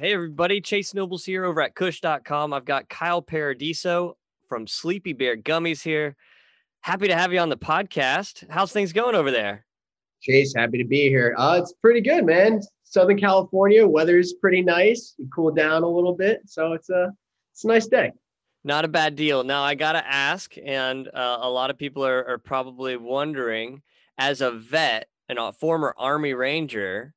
Hey, everybody. Chase Nobles here over at Kush.com. I've got Kyle Paradiso from Sleepy Bear Gummies here. Happy to have you on the podcast. How's things going over there? Chase, happy to be here. Uh, it's pretty good, man. Southern California, weather's pretty nice. It cooled down a little bit, so it's a it's a nice day. Not a bad deal. Now I gotta ask, and uh, a lot of people are, are probably wondering, as a vet and a former Army Ranger,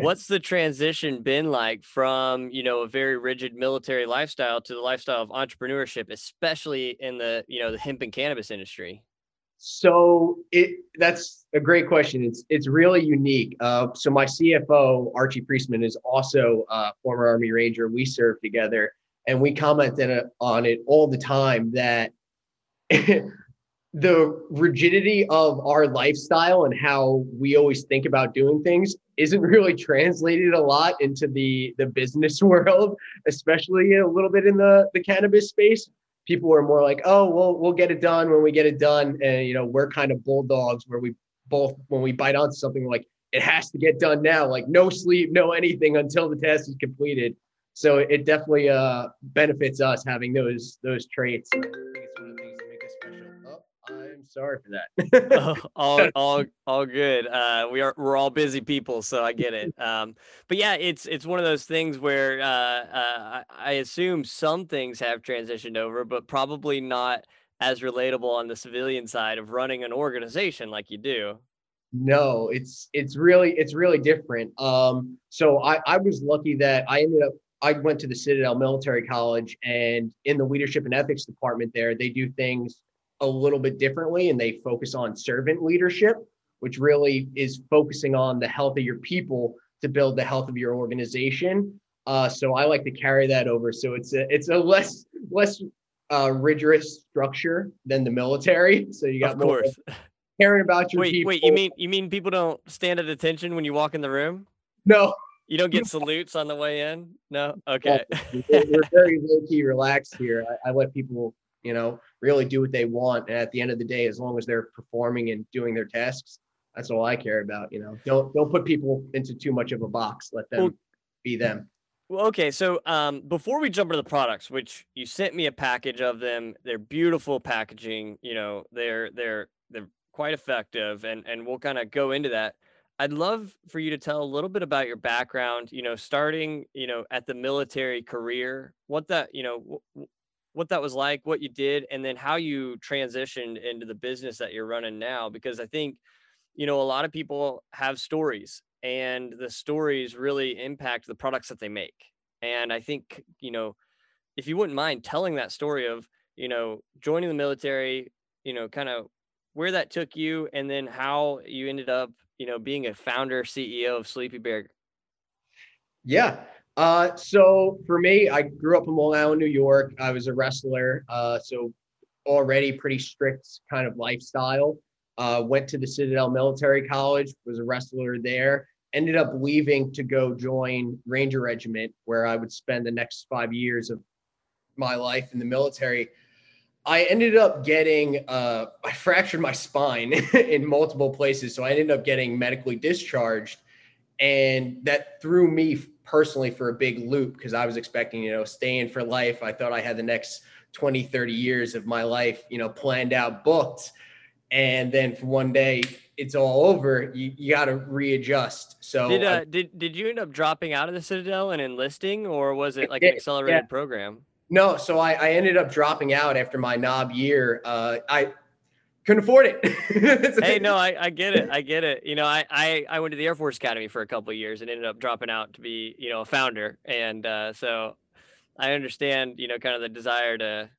what's the transition been like from you know a very rigid military lifestyle to the lifestyle of entrepreneurship especially in the you know the hemp and cannabis industry? So it that's a great question. It's it's really unique. Uh, so my cfo archie priestman is also a former army ranger. We served together and we commented on it all the time that the rigidity of our lifestyle and how we always think about doing things isn't really translated a lot into the the business world especially a little bit in the the cannabis space. People are more like oh well we'll get it done when we get it done. And you know we're kind of bulldogs where we both when we bite onto something like it has to get done now like no sleep no anything until the test is completed. So it definitely uh benefits us having those those traits sorry for that. oh, all, all, all good. Uh, we are we're all busy people, so I get it. Um, but yeah, it's it's one of those things where uh, uh, I assume some things have transitioned over, but probably not as relatable on the civilian side of running an organization like you do. No, it's it's really it's really different. Um, so I I was lucky that I ended up I went to the Citadel Military College, and in the leadership and ethics department there, they do things a little bit differently and they focus on servant leadership, which really is focusing on the health of your people to build the health of your organization. Uh, so I like to carry that over. So it's a it's a less less uh, rigorous structure than the military. So you got of course. caring about your wait, people. Wait, you mean you mean people don't stand at attention when you walk in the room? No. You don't get salutes on the way in? No. Okay. we're, we're very low key relaxed here. I, I let people you know, really do what they want. And at the end of the day, as long as they're performing and doing their tasks, that's all I care about. You know, don't don't put people into too much of a box. Let them well, be them. Well, okay. So um, before we jump into the products, which you sent me a package of them, they're beautiful packaging. You know, they're they're they're quite effective, and and we'll kind of go into that. I'd love for you to tell a little bit about your background, you know, starting, you know, at the military career, what that, you know, what that was like, what you did, and then how you transitioned into the business that you're running now. Because I think, you know, a lot of people have stories and the stories really impact the products that they make. And I think, you know, if you wouldn't mind telling that story of, you know, joining the military, you know, kind of where that took you and then how you ended up, you know, being a founder, CEO of Sleepy Bear. Yeah. Uh, so for me, I grew up in Long Island, New York. I was a wrestler, uh, so already pretty strict kind of lifestyle. Uh, went to the Citadel Military College, was a wrestler there. Ended up leaving to go join Ranger Regiment, where I would spend the next five years of my life in the military. I ended up getting, uh, I fractured my spine in multiple places. So I ended up getting medically discharged. And that threw me personally for a big loop because I was expecting, you know, staying for life. I thought I had the next 20, 30 years of my life, you know, planned out, booked. And then for one day, it's all over. You, you got to readjust. So did, uh, did did you end up dropping out of the Citadel and enlisting, or was it like an accelerated yeah. program? No, so I, I ended up dropping out after my knob year. Uh, I couldn't afford it. hey, no, I, I get it. I get it. You know, I, I, I went to the Air Force Academy for a couple of years and ended up dropping out to be, you know, a founder. And uh, so I understand, you know, kind of the desire to,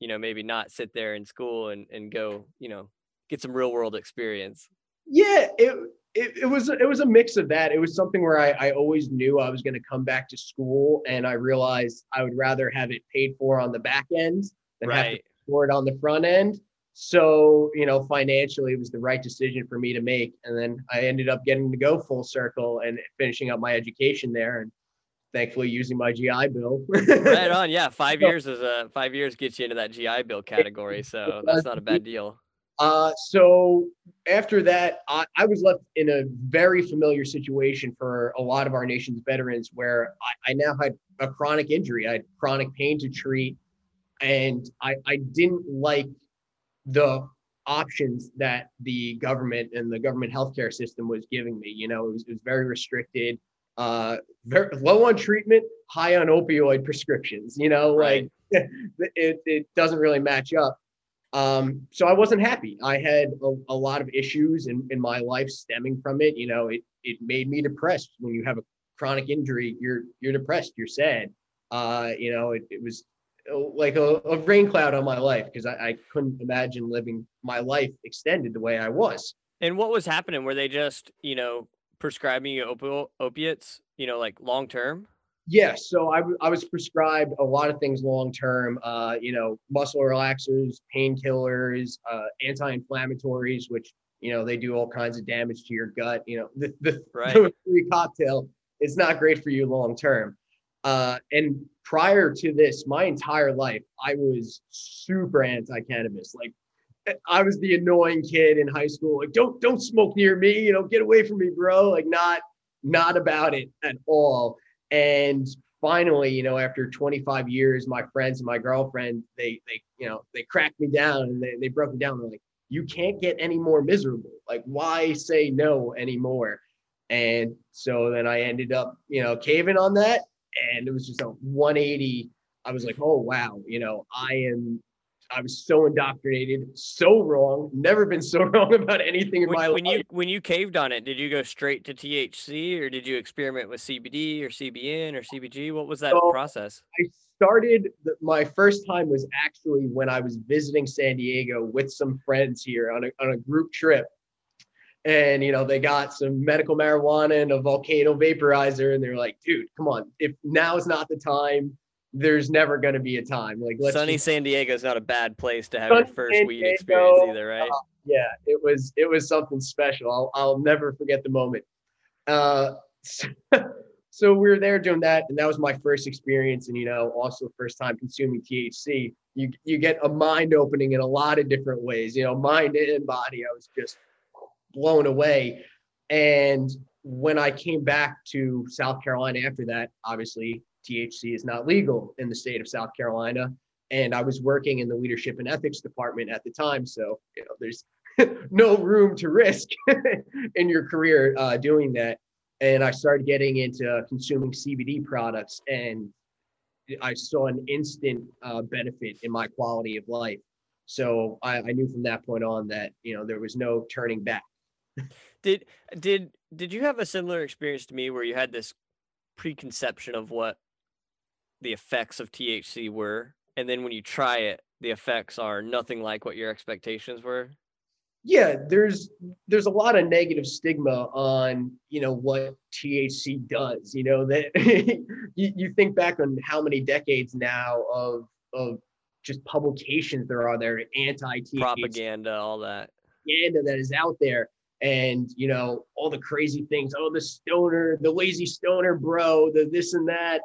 you know, maybe not sit there in school and, and go, you know, get some real world experience. Yeah, it, it, it was it was a mix of that. It was something where I, I always knew I was going to come back to school, and I realized I would rather have it paid for on the back end than right. have to for it on the front end. So, you know, financially, it was the right decision for me to make. And then I ended up getting to go full circle and finishing up my education there. And thankfully using my GI Bill. right on. Yeah. Five years is a five years gets you into that GI Bill category. So that's not a bad deal. Uh, so after that, I, I, was left in a very familiar situation for a lot of our nation's veterans where I now had a chronic injury. I had chronic pain to treat, and I I didn't like the options that the government and the government healthcare system was giving me. You know, it was, it was very restricted, uh, very low on treatment, high on opioid prescriptions. You know, right. like it, it doesn't really match up. Um, so I wasn't happy. I had a, a lot of issues in, in my life stemming from it. You know, it it made me depressed. When you have a chronic injury, you're you're depressed, you're sad. Uh, you know, it, it was like a, a rain cloud on my life because I, I couldn't imagine living my life extended the way I was. And what was happening? Were they just, you know, prescribing you opi- opiates, you know, like long term? Yeah, so I, I was prescribed a lot of things long term, uh, you know, muscle relaxers, painkillers, uh, anti inflammatories, which, you know, they do all kinds of damage to your gut. You know, the, the, right. the three cocktail is not great for you long term. Uh, and prior to this, my entire life, I was super anti-cannabis. Like I was the annoying kid in high school. Like, don't don't smoke near me. You know, get away from me, bro. Like, not not about it at all. And finally, you know, after 25 years, my friends and my girlfriend, they they you know they cracked me down and they they broke me down. They're like, you can't get any more miserable. Like, why say no anymore? And so then I ended up, you know, caving on that and it was just a 180 i was like oh wow you know i am i was so indoctrinated so wrong never been so wrong about anything in when, my when life. you when you caved on it did you go straight to thc or did you experiment with cbd or cbn or cbg what was that so process? I started the, my first time was actually when i was visiting san diego with some friends here on a, on a group trip and you know they got some medical marijuana and a volcano vaporizer and they're like dude come on. If now is not the time there's never going to be a time. Like sunny just... san diego is not a bad place to have your first san weed Diego, experience either right? uh, yeah it was it was something special. I'll, I'll never forget the moment. Uh so, so we were there doing that and that was my first experience and you know also first time consuming thc you you get a mind opening in a lot of different ways. You know mind and body i was just blown away. And when I came back to South Carolina after that, obviously THC is not legal in the state of South Carolina. And I was working in the leadership and ethics department at the time. So, you know, there's no room to risk in your career uh, doing that. And I started getting into consuming CBD products, and I saw an instant uh, benefit in my quality of life. So I, I knew from that point on that you know there was no turning back did did did you have a similar experience to me where you had this preconception of what the effects of THC were, and then when you try it, the effects are nothing like what your expectations were? Yeah, there's there's a lot of negative stigma on you know what THC does. You know that you, you think back on how many decades now of of just publications there are there anti propaganda, all that propaganda that is out there and you know all the crazy things oh the stoner the lazy stoner bro the this and that.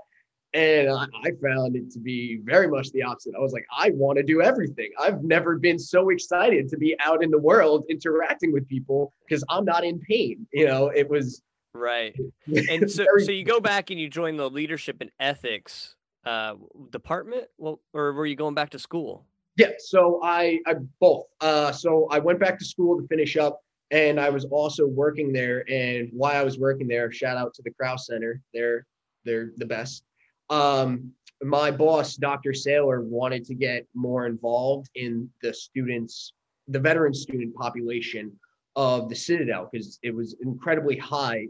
And I, I found it to be very much the opposite. I was like i want to do everything. I've never been so excited to be out in the world interacting with people because i'm not in pain you know? It was right. And so so you go back and you join the leadership and ethics uh department? Well or were you going back to school? Yeah so i i both. Uh so i went back to school to finish up and I was also working there. And while I was working there, shout out to the Krause Center. They're they're the best. Um, my boss, Dr. Saylor, wanted to get more involved in the students, the veteran student population of the Citadel because it was incredibly high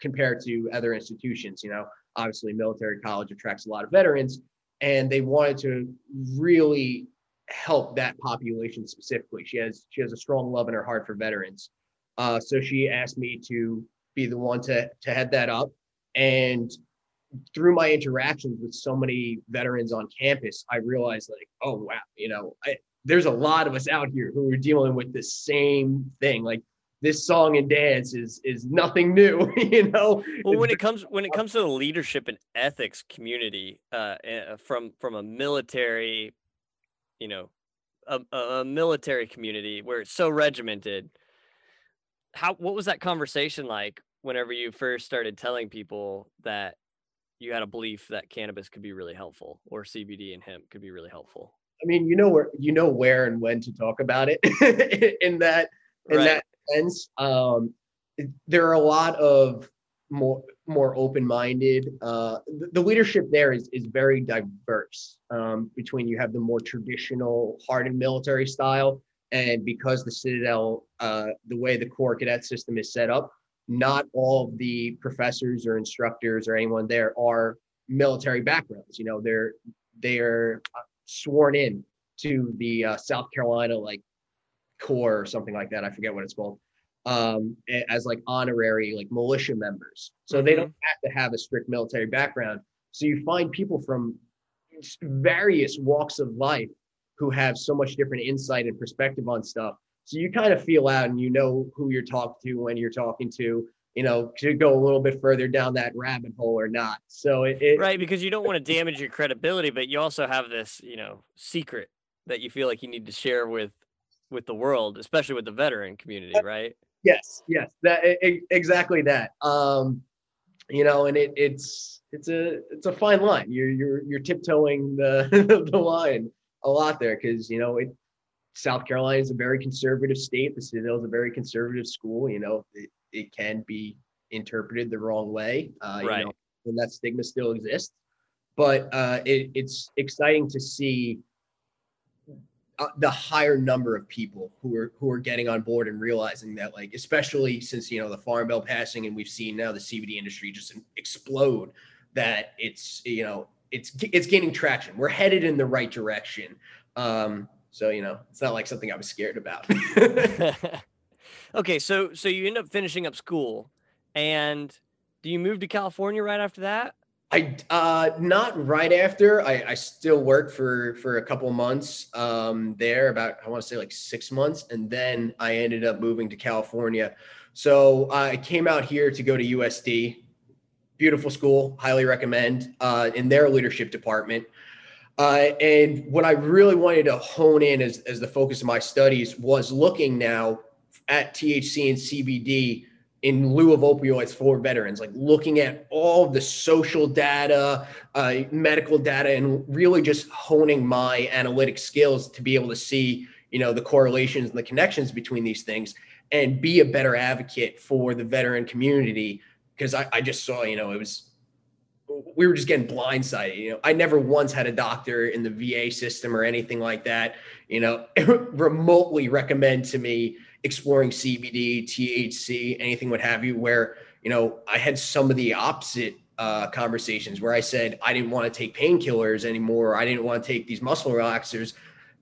compared to other institutions. You know, obviously, military college attracts a lot of veterans, and they wanted to really help that population specifically. She has she has a strong love in her heart for veterans. Uh, so she asked me to be the one to to head that up. And through my interactions with so many veterans on campus, I realized like, oh wow, you know, I, there's a lot of us out here who are dealing with the same thing. Like this song and dance is is nothing new, you know. Well, when it comes when it comes to the leadership and ethics community, uh, eh, from from a military, you know, a, a military community where it's so regimented how what was that conversation like whenever you first started telling people that you had a belief that cannabis could be really helpful or CBD and hemp could be really helpful. I mean, you know where you know where and when to talk about it in that in Right. that sense. Um, there are a lot of more more open-minded. Uh, the, the leadership there is is very diverse. Um, between you have the more traditional hardened military style, and because the Citadel, uh, the way the corps cadet system is set up, not all of the professors or instructors or anyone there are military backgrounds. You know, they're they're uh, sworn in to the uh, South Carolina like corps or something like that. I forget what it's called. Um, as like honorary like militia members. So they don't have to have a strict military background. So you find people from various walks of life who have so much different insight and perspective on stuff. So you kind of feel out and you know who you're talking to when you're talking to, you know, to go a little bit further down that rabbit hole or not. So it, it Right, because you don't want to damage your credibility, but you also have this, you know, secret that you feel like you need to share with with the world, especially with the veteran community, right? Yes, yes, that exactly that. Um, you know, and it, it's it's a it's a fine line. You're you're you're tiptoeing the the line a lot there because you know it. South Carolina is a very conservative state. The Citadel is a very conservative school. You know, it, it can be interpreted the wrong way. Uh, Right. You know, and that stigma still exists. But uh, it, it's exciting to see the higher number of people who are who are getting on board and realizing that like especially since you know the farm bill passing and we've seen now the CBD industry just explode that it's you know it's it's gaining traction. We're headed in the right direction. Um so you know it's not like something I was scared about. Okay, so so you end up finishing up school, and do you move to California right after that? I uh not right after. I I still worked for for a couple months um there about I want to say like 6 months and then I ended up moving to California. So I came out here to go to USD. Beautiful school, highly recommend uh in their leadership department. Uh, and what I really wanted to hone in as, as the focus of my studies was looking now at THC and CBD in lieu of opioids for veterans, like looking at all the social data, uh, medical data, and really just honing my analytic skills to be able to see, you know, the correlations and the connections between these things and be a better advocate for the veteran community. Because I, I just saw, you know, it was we were just getting blindsided. You know, I never once had a doctor in the VA system or anything like that, you know, remotely recommend to me exploring CBD, THC, anything what have you, where, you know, I had some of the opposite uh, conversations where I said I didn't want to take painkillers anymore. I didn't want to take these muscle relaxers.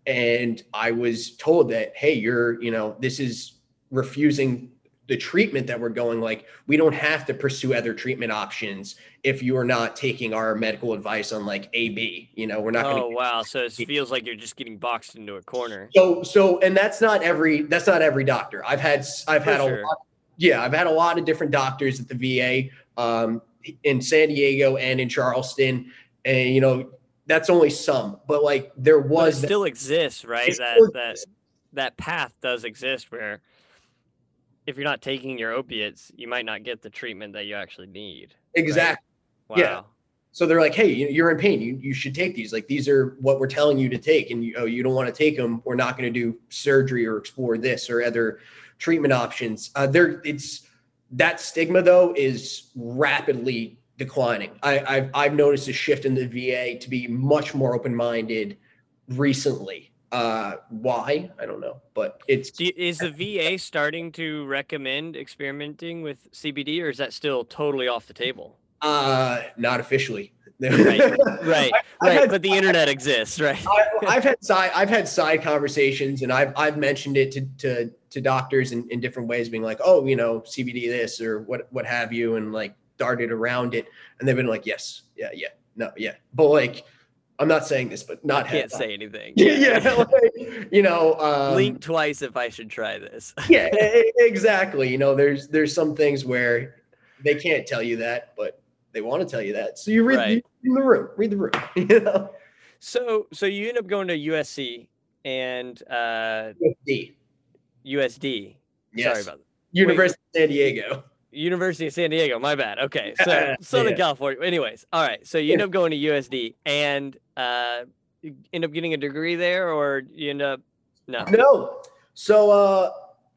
And I was told that, hey, you're, you know, this is refusing the treatment that we're going like we don't have to pursue other treatment options if you're not taking our medical advice on like AB. You know, we're not going to. Oh wow, so it feels like you're just getting boxed into a corner. so so and that's not every that's not every doctor. I've had I've For had sure. a lot yeah, I've had a lot of different doctors at the VA um in San Diego and in Charleston and you know that's only some, but like there But was that- still exists, right? That that that path does exist where if you're not taking your opiates, you might not get the treatment that you actually need. exactly Wow. Yeah. So they're like, "Hey, you- you're in pain. You you should take these. Like these are what we're telling you to take, and you oh you don't want to take them. We're not going to do surgery or explore this or other treatment options." Uh, there, it's that stigma though is rapidly declining. I, I've I've noticed a shift in the VA to be much more open minded recently. Uh, why? I don't know, but it's you- is the VA starting to recommend experimenting with CBD, or is that still totally off the table? uh not officially. Right, Right, I've right. had- but the internet exists, right? I, I've had side I've had side conversations and I've I've mentioned it to to to doctors in, in different ways, being like, oh, you know, CBD this or what what have you, and like darted around it, and they've been like, yes, yeah, yeah, no, yeah, but like, I'm not saying this, but not Can't say anything. Yeah, yeah, like, you know, um, Blink twice if I should try this. yeah, exactly. You know, there's there's some things where they can't tell you that, but they want to tell you that. So you read, Right. you read the room, read the room. You know, So so you end up going to USC and uh, D. USD. Yes. Sorry about that. University of San Diego. University of San Diego. My bad. Okay, so Southern yeah. California. Anyways, all right. So you end up going to USD and uh, end up getting a degree there, or you end up no? No. So uh,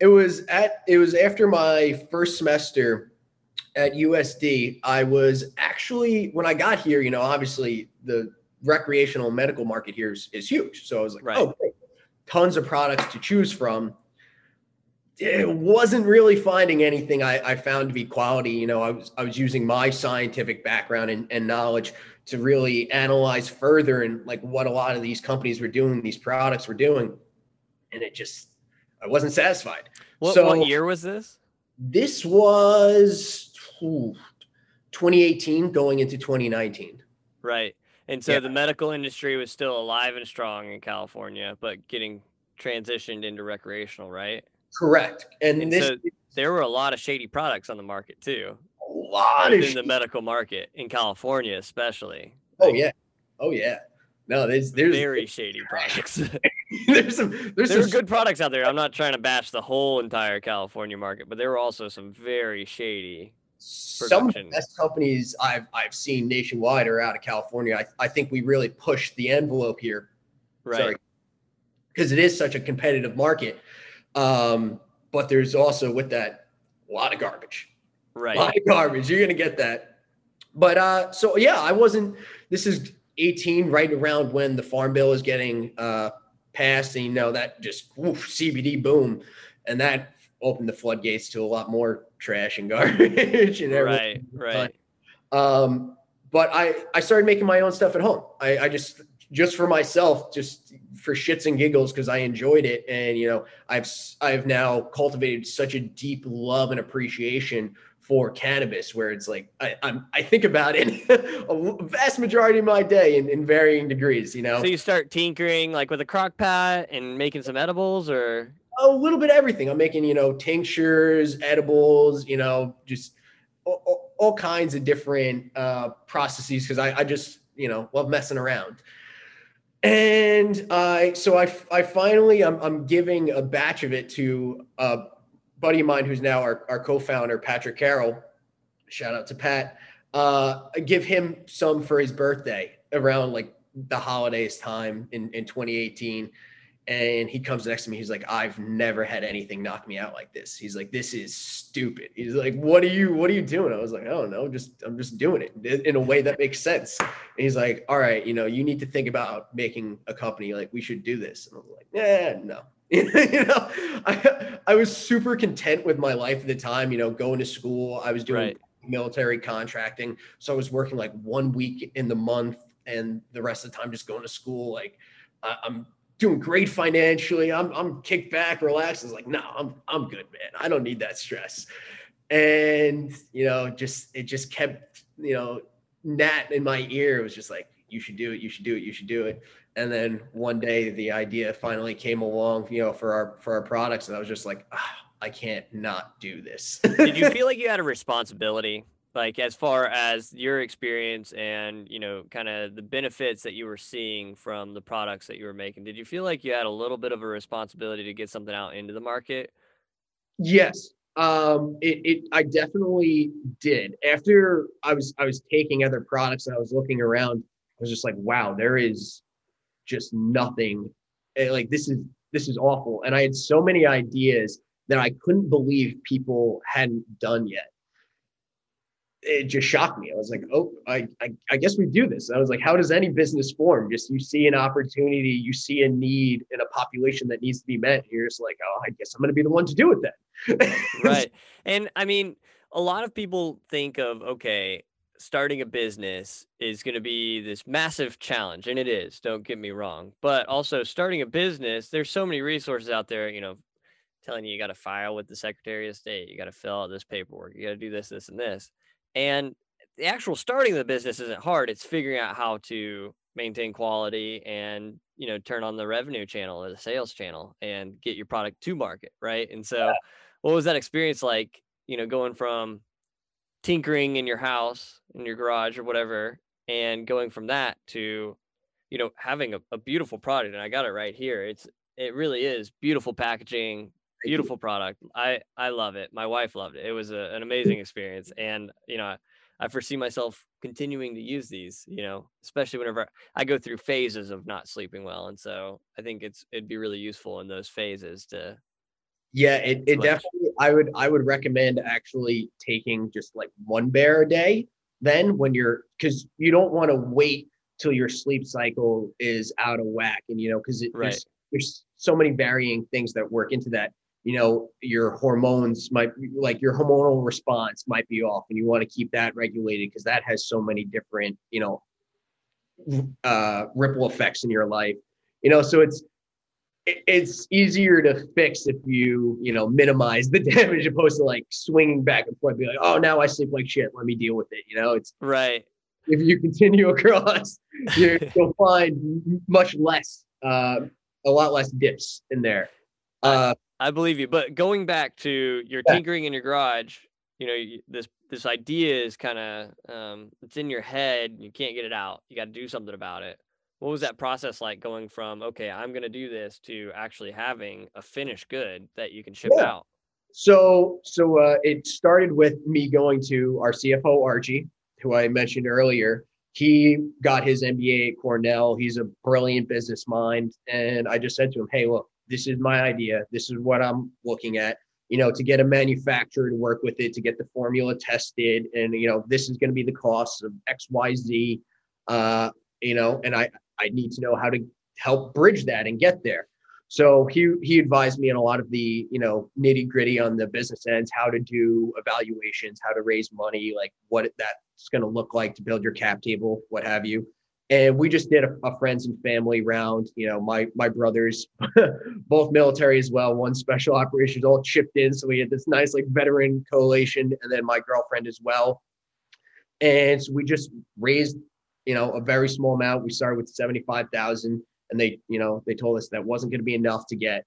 it was at it was after my first semester at USD. I was actually when I got here. You know, obviously the recreational medical market here is, is huge. So I was like, right. oh, great. tons of products to choose from it wasn't really finding anything I, I, found to be quality. You know, I was I was using my scientific background and, and, knowledge to really analyze further and like what a lot of these companies were doing, these products were doing, and it just I wasn't satisfied. What, so, what year was this? This was ooh, 2018 going into 2019. Right. And so yeah. the medical industry was still alive and strong in California, but getting transitioned into recreational, right? Correct. And, and this so there were a lot of shady products on the market too. A lot in the medical market in California, especially. Oh like, yeah. Oh yeah. No, there's there's very shady products. there's some there's, there's some good products out there. I'm not trying to bash the whole entire California market, but there were also some very shady. Some of the best companies I've I've seen nationwide are out of California. I, I think we really pushed the envelope here. Right. Because it is such a competitive market. Um, but there's also with that a lot of garbage. Right. A lot of garbage. You're gonna get that. But uh, so yeah, I wasn't. This is 18, right around when the farm bill is getting uh, passed, and you know that just CBD boom, and that opened the floodgates to a lot more trash and garbage and everything. Right. Right. Um, but I I started making my own stuff at home. I, I just just for myself, just for shits and giggles, because I enjoyed it. And, you know, I've, I've now cultivated such a deep love and appreciation for cannabis where it's like, I, I'm, I think about it a vast majority of my day in, in varying degrees, you know? So you start tinkering like with a crock pot and making some edibles or a little bit of everything. I'm making, you know, tinctures, edibles, you know, just all, all kinds of different uh, processes. Cause I, I just, you know, love messing around. And I, so I, I finally, I'm, I'm giving a batch of it to a buddy of mine who's now our, our co-founder, Patrick Carroll. Shout out to Pat. Uh, I give him some for his birthday around like the holidays time in, in 2018 and he comes next to me he's like i've never had anything knock me out like this. He's like this is stupid. He's like what are you what are you doing? I was like i don't know just i'm just doing it in a way that makes sense. And he's like all right you know you need to think about making a company like we should do this. And i was like yeah no. You know I, I was super content with my life at the time you know going to school i was doing right. military contracting so i was working like one week in the month and the rest of the time just going to school like I, i'm doing great financially. I'm I'm kicked back, relaxed. It's like, no, I'm I'm good, man. I don't need that stress. And you know, just it just kept, you know, Nat in my ear. It was just like, you should do it, you should do it, you should do it. And then one day the idea finally came along, you know, for our for our products. And I was just like, ah, I can't not do this. Did you feel like you had a responsibility like as far as your experience and you know kind of the benefits that you were seeing from the products that you were making did you feel like you had a little bit of a responsibility to get something out into the market? Yes um it, it i definitely did. After i was i was taking other products and i was looking around i was just like wow there is just nothing eh, like this is this is awful and i had so many ideas that i couldn't believe people hadn't done yet it just shocked me. I was like, oh, I, I, I, guess we do this. I was like, how does any business form? Just you see an opportunity, you see a need in a population that needs to be met. You're just like, oh, I guess I'm going to be the one to do it then. right. And I mean, a lot of people think of, okay, starting a business is going to be this massive challenge. And it is, don't get me wrong. But also, starting a business, there's so many resources out there, you know, telling you you got to file with the Secretary of State, you got to fill out this paperwork, you got to do this, this, and this and the actual starting of the business isn't hard. It's figuring out how to maintain quality and you know turn on the revenue channel or the sales channel and get your product to market, right? And so, yeah. what was that experience like? You know, going from tinkering in your house, in your garage, or whatever, and going from that to you know having a, a beautiful product. And I got it right here. It's it really is beautiful packaging, beautiful product. I I love it. My wife loved it. It was a, an amazing experience, and you know, I, I foresee myself continuing to use these. You know, especially whenever I go through phases of not sleeping well, and so I think it's it'd be really useful in those phases to. Yeah, it, it definitely. I would I would recommend actually taking just like one bear a day. Then when you're because you don't want to wait till your sleep cycle is out of whack, and you know because right. there's there's so many varying things that work into that you know your hormones might like your hormonal response might be off and you want to keep that regulated because that has so many different you know uh ripple effects in your life. You know so it's it's easier to fix if you you know minimize the damage opposed to like swinging back and forth be like oh now i sleep like shit. Let me deal with it you know? It's right. if you continue across you will find much less uh a lot less dips in there uh I believe you. But going back to your Yeah. tinkering in your garage, you know, you- this this idea is kind of um, it's in your head. You can't get it out. You got to do something about it. What was that process like going from okay, I'm gonna do this to actually having a finished good that you can ship Yeah. out? So, so uh, it started with me going to our CFO Archie, who I mentioned earlier. He got his MBA at Cornell. He's a brilliant business mind, and I just said to him, "Hey, look, this is my idea. This is what I'm looking at. You know, to get a manufacturer to work with it, to get the formula tested, and you know, this is going to be the cost of X, Y, Z. Uh, you know, and I I need to know how to help bridge that and get there." So he he advised me on a lot of the you know nitty gritty on the business ends, how to do evaluations, how to raise money, like what that's going to look like to build your cap table, what have you. And we just did a, a friends and family round. You know, my my brothers, both military as well, one special operations, all chipped in. So we had this nice like veteran coalition, and then my girlfriend as well. And so we just raised, you know, a very small amount. We started with seventy five thousand and they you know they told us that wasn't going to be enough to get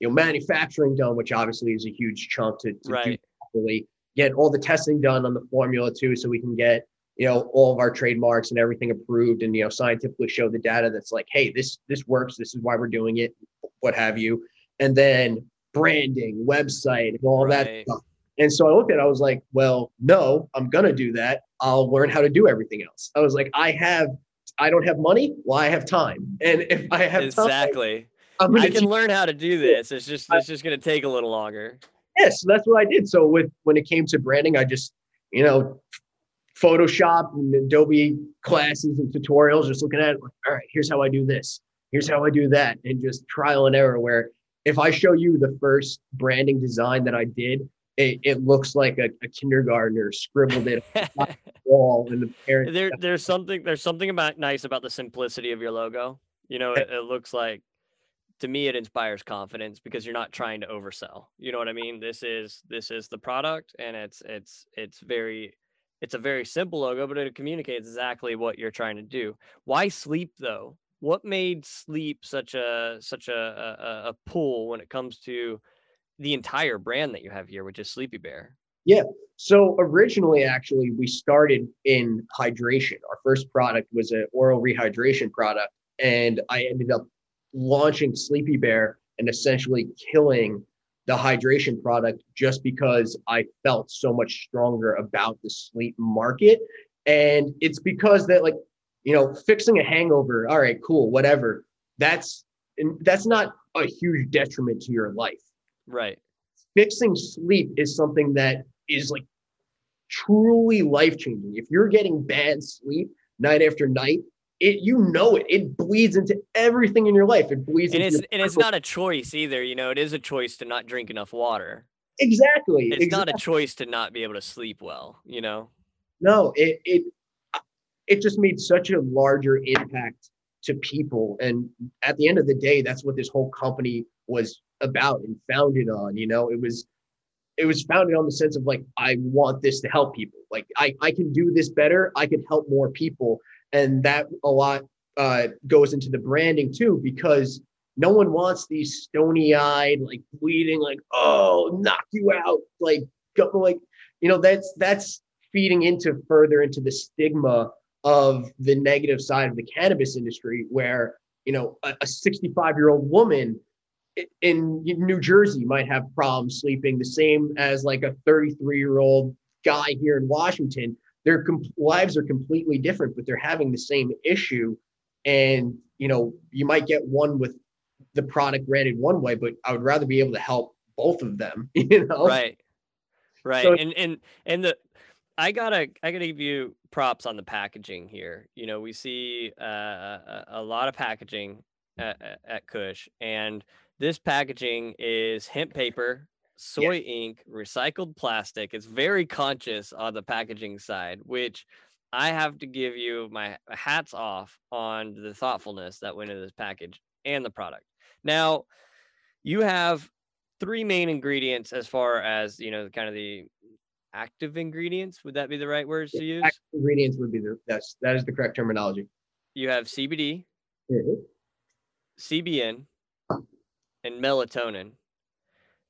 you know manufacturing done which obviously is a huge chunk to, to do Right. properly get all the testing done on the formula too so we can get you know all of our trademarks and everything approved and you know scientifically show the data that's like hey this this works this is why we're doing it what have you and then branding website and all that stuff and so i looked at it i was like well no i'm gonna do that i'll learn how to do everything else i was like i have I don't have money. Well, I have time, and if I have time, Exactly. I'm gonna I can learn how to do this. It's just it's just gonna take a little longer. Yeah, so that's what I did. So with when it came to branding, I just you know Photoshop and Adobe classes and tutorials, just looking at it. Like, All right, here's how I do this. Here's how I do that, and just trial and error. Where if I show you the first branding design that I did, it, it looks like a, a kindergartner scribbled it on the wall, and the parent. there there's something there's something about nice about the simplicity of your logo. You know, eh. it, it looks like to me it inspires confidence because you're not trying to oversell. You know what I mean? This is this is the product and it's it's it's very it's a very simple logo, but it communicates exactly what you're trying to do. Why sleep though? What made sleep such a such a a, a- pull when it comes to the entire brand that you have here, which is Sleepy Bear? Yeah. So originally, actually, we started in hydration. Our first product was an oral rehydration product, and I ended up launching Sleepy Bear and essentially killing the hydration product just because I felt so much stronger about the sleep market. And it's because that, like, you know, fixing a hangover, all right, cool, whatever. That's that's not a huge detriment to your life Right. fixing sleep is something that is like truly life changing. If you're getting bad sleep night after night, it you know it. It bleeds into everything in your life. It bleeds And into it's and it's not a choice either. You know, it is a choice to not drink enough water. exactly. It's not a choice to not be able to sleep well. You know. no. It it it just made such a larger impact to people, and at the end of the day, that's what this whole company was about and founded on. You know, it was it was founded on the sense of like i want this to help people like i, I can do this better i can help more people and that a lot uh, goes into the branding too because no one wants these stony eyed like bleeding like oh knock you out like go like you know that's that's feeding into further into the stigma of the negative side of the cannabis industry where you know a 65 year old woman in New Jersey might have problems sleeping, the same as like a 33 year old guy here in Washington. Their com- lives are completely different, but they're having the same issue. And you know, you might get one with the product rated one way, but I would rather be able to help both of them. You know, right, right, so, and and and the I gotta I gotta give you props on the packaging here. You know, we see uh, a, a lot of packaging at, at Kush, and this packaging is hemp paper, soy yeah. ink, recycled plastic. It's very conscious on the packaging side, which I have to give you my hats off on the thoughtfulness that went into this package and the product. Now, you have three main ingredients as far as you know, kind of the active ingredients. Would that be the right words to use? Active ingredients would be the that's that is the correct terminology. You have CBD, mm-hmm. CBN, and melatonin.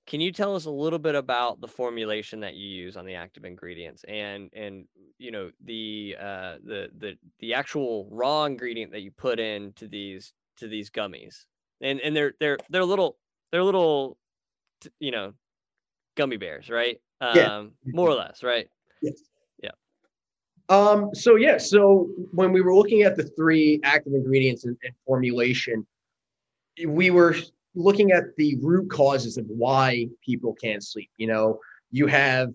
Can you tell us a little bit about the formulation that you use on the active ingredients and and you know the uh, the the the actual raw ingredient that you put into these to these gummies? And and they're they're they're little they're little you know gummy bears right? Um yeah. more or less right? Yes. Yeah. Um so yeah so when we were looking at the three active ingredients and, and formulation we were looking at the root causes of why people can't sleep. You know, you have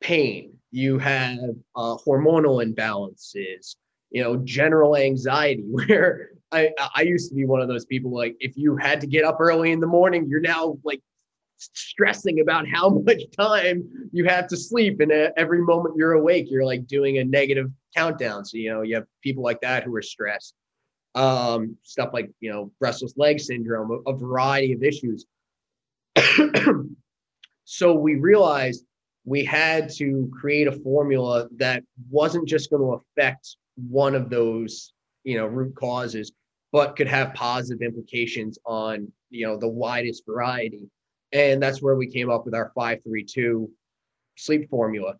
pain, you have uh, hormonal imbalances, you know, general anxiety. Where I I used to be one of those people like if you had to get up early in the morning, you're now like stressing about how much time you have to sleep and every moment you're awake you're like doing a negative countdown so you know you have people like that who are stressed um, stuff like you know restless leg syndrome, a, a variety of issues. so we realized we had to create a formula that wasn't just going to affect one of those you know root causes, but could have positive implications on you know the widest variety. And that's where we came up with our 532 sleep formula.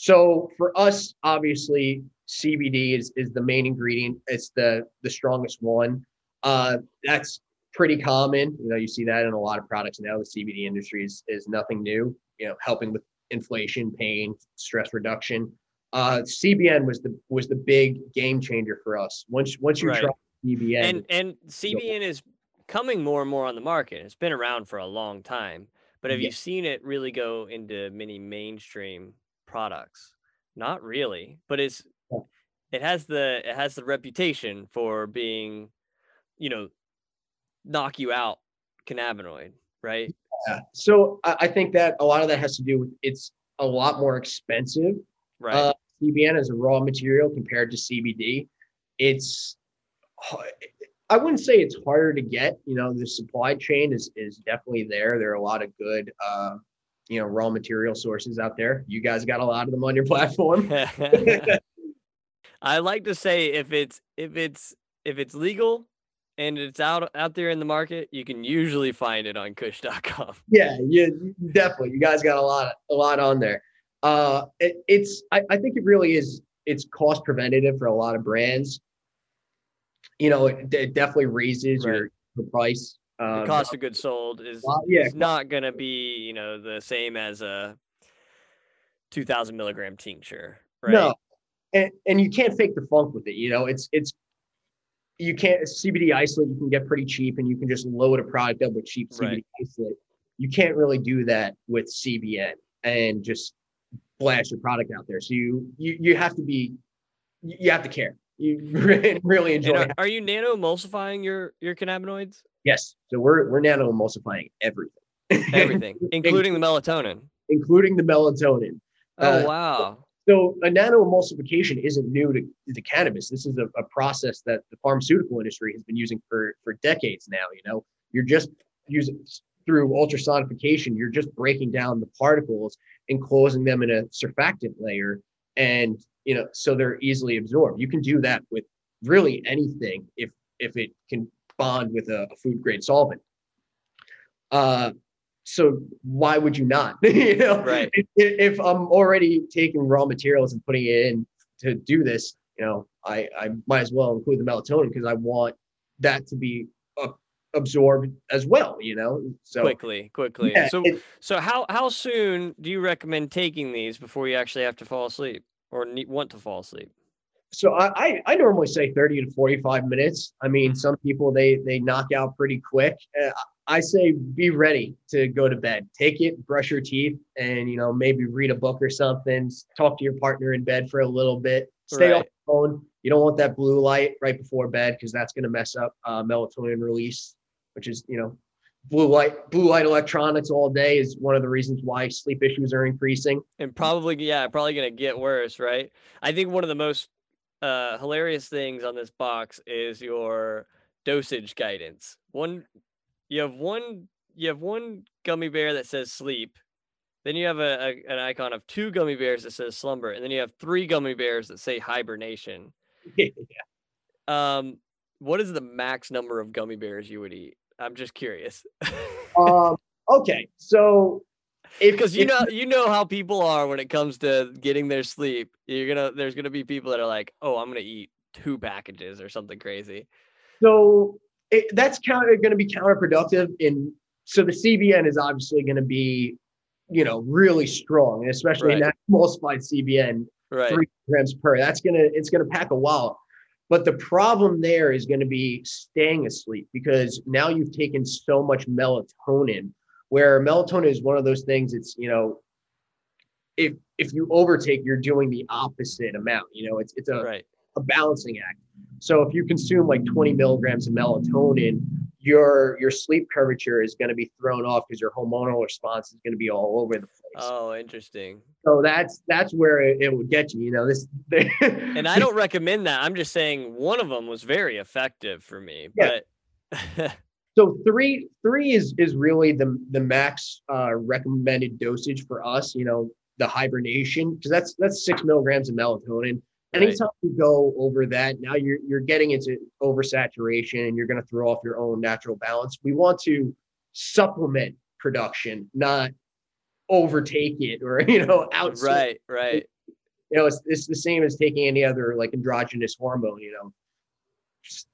So for us, obviously, CBD is is the main ingredient. It's the the strongest one. Uh, that's pretty common. You know, you see that in a lot of products now. The CBD industry is is nothing new. You know, helping with inflation, pain, stress reduction. Uh, CBN was the was the big game changer for us. Once once you right. try CBN, and and CBN is coming more and more on the market. It's been around for a long time, but have yeah. you seen it really go into many mainstream products? Not really, but it's it has the it has the reputation for being, you know, knock you out cannabinoid, right? Yeah. So I think that a lot of that has to do with it's a lot more expensive. Right. Uh, CBN as a raw material compared to CBD. It's I wouldn't say it's harder to get. You know, the supply chain is is definitely there. There are a lot of good uh, you know raw material sources out there. You guys got a lot of them on your platform. I like to say if it's if it's if it's legal and it's out out there in the market, you can usually find it on Kush.com. Yeah, yeah, definitely. You guys got a lot a lot on there. Uh, it, it's I, I think it really is. It's cost preventative for a lot of brands. You know, it, it definitely raises right. your, your price. Um, the cost of goods sold is, uh, yeah, is not going to be you know the same as a 2000 milligram tincture right no and and you can't fake the funk with it. You know, it's it's you can't CBD isolate. You can get pretty cheap, and you can just load a product up with cheap CBD right. isolate. You can't really do that with CBN and just blast your product out there. So you you you have to be you have to care. You really enjoy. Are, are, you nano emulsifying your your cannabinoids? Yes. So we're we're nano emulsifying everything. Everything, including the melatonin. Including the melatonin. Oh uh, wow. So a nano emulsification isn't new to, to cannabis. This is a, a, process that the pharmaceutical industry has been using for, for decades now. You know, you're just using through ultrasonification, you're just breaking down the particles and closing them in a surfactant layer. And, you know, so they're easily absorbed. You can do that with really anything if if it can bond with a, a food grade solvent. Uh, so why would you not? you know, right. If, if, I'm already taking raw materials and putting it in to do this, you know, I, I might as well include the melatonin because I want that to be a absorb as well, you know. So quickly, quickly. Yeah, so it- so how how soon do you recommend taking these before you actually have to fall asleep or need, want to fall asleep? so I, I I normally say 30 to 45 minutes. I mean, some people they they knock out pretty quick. Uh, I say be ready to go to bed. Take it, brush your teeth, and you know maybe read a book or something. Talk to your partner in bed for a little bit. Stay off the phone. You don't want that blue light right before bed because that's going to mess up uh, melatonin release, which is you know blue light blue light electronics all day is one of the reasons why sleep issues are increasing. and probably yeah probably gonna get worse right i think one of the most uh hilarious things on this box is your dosage guidance one you have one you have one gummy bear that says sleep then you have a, a an icon of two gummy bears that says slumber and then you have three gummy bears that say hibernation yeah. um what is the max number of gummy bears you would eat i'm just curious um, okay, so because you know you know how people are when it comes to getting their sleep you're gonna there's gonna be people that are like oh i'm gonna eat two packages or something crazy So it, that's counter going to be counterproductive. In so the CBN is obviously going to be, you know, really strong, and especially in Right. that multiplied CBN, right three grams per. That's gonna it's gonna pack a wallop. But the problem there is going to be staying asleep because now you've taken so much melatonin. Where melatonin is one of those things. It's you know, if if you overtake, you're doing the opposite amount. You know, it's it's a right a balancing act. So if you consume like 20 milligrams of melatonin, your your sleep curvature is going to be thrown off because your hormonal response is going to be all over the place. oh interesting so that's that's where it, it would get you. You know this. and i don't recommend that i'm just saying one of them was very effective for me Yeah. but So three three is is really the the max uh, recommended dosage for us. You know the hibernation because that's that's six milligrams of melatonin. Right. Anytime you go over that, now you're you're getting into oversaturation and you're going to throw off your own natural balance. We want to supplement production, not overtake it or you know out. right right You know, it's it's the same as taking any other like androgynous hormone. You know,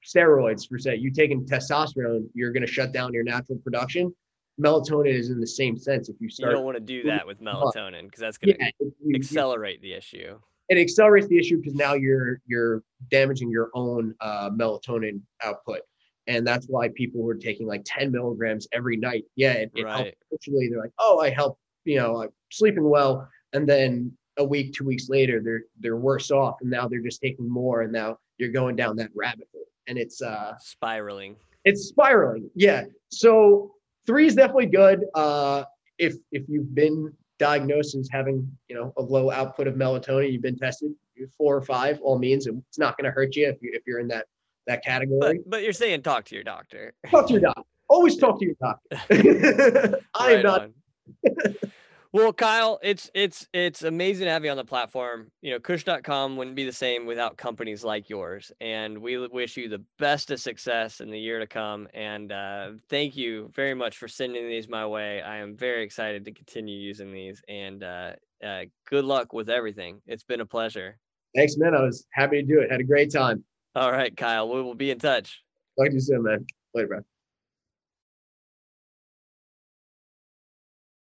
steroids for say you taking testosterone, you're going to shut down your natural production. Melatonin is in the same sense. If you start, you don't want to do that with melatonin because that's gonna yeah, if you- accelerate the issue it accelerates the issue because now you're you're damaging your own uh, melatonin output, and that's why people were taking like 10 milligrams every night. Yeah, it, it helped. Right. Initially, they're like, oh, I help, you know, I'm sleeping well, and then a week, two weeks later, they're they're worse off, and now they're just taking more, and now you're going down that rabbit hole, and it's uh spiraling it's spiraling. Yeah. So three is definitely good. Uh, if if you've been diagnosed as having you know a low output of melatonin, you've been tested, you're four or five, all means it's not going to hurt you if you if you're in that that category. but you're saying talk to your doctor Talk to your doctor. Always talk to your doctor. I am not. well, Kyle, it's it's it's amazing to have you on the platform. You know, Kush.com wouldn't be the same without companies like yours. And we wish you the best of success in the year to come. And uh, thank you very much for sending these my way. I am very excited to continue using these. And uh, uh, good luck with everything. It's been a pleasure. Thanks, man. I was happy to do it. Had a great time. All right, Kyle, we will be in touch. Talk to you soon, man. Later, bro.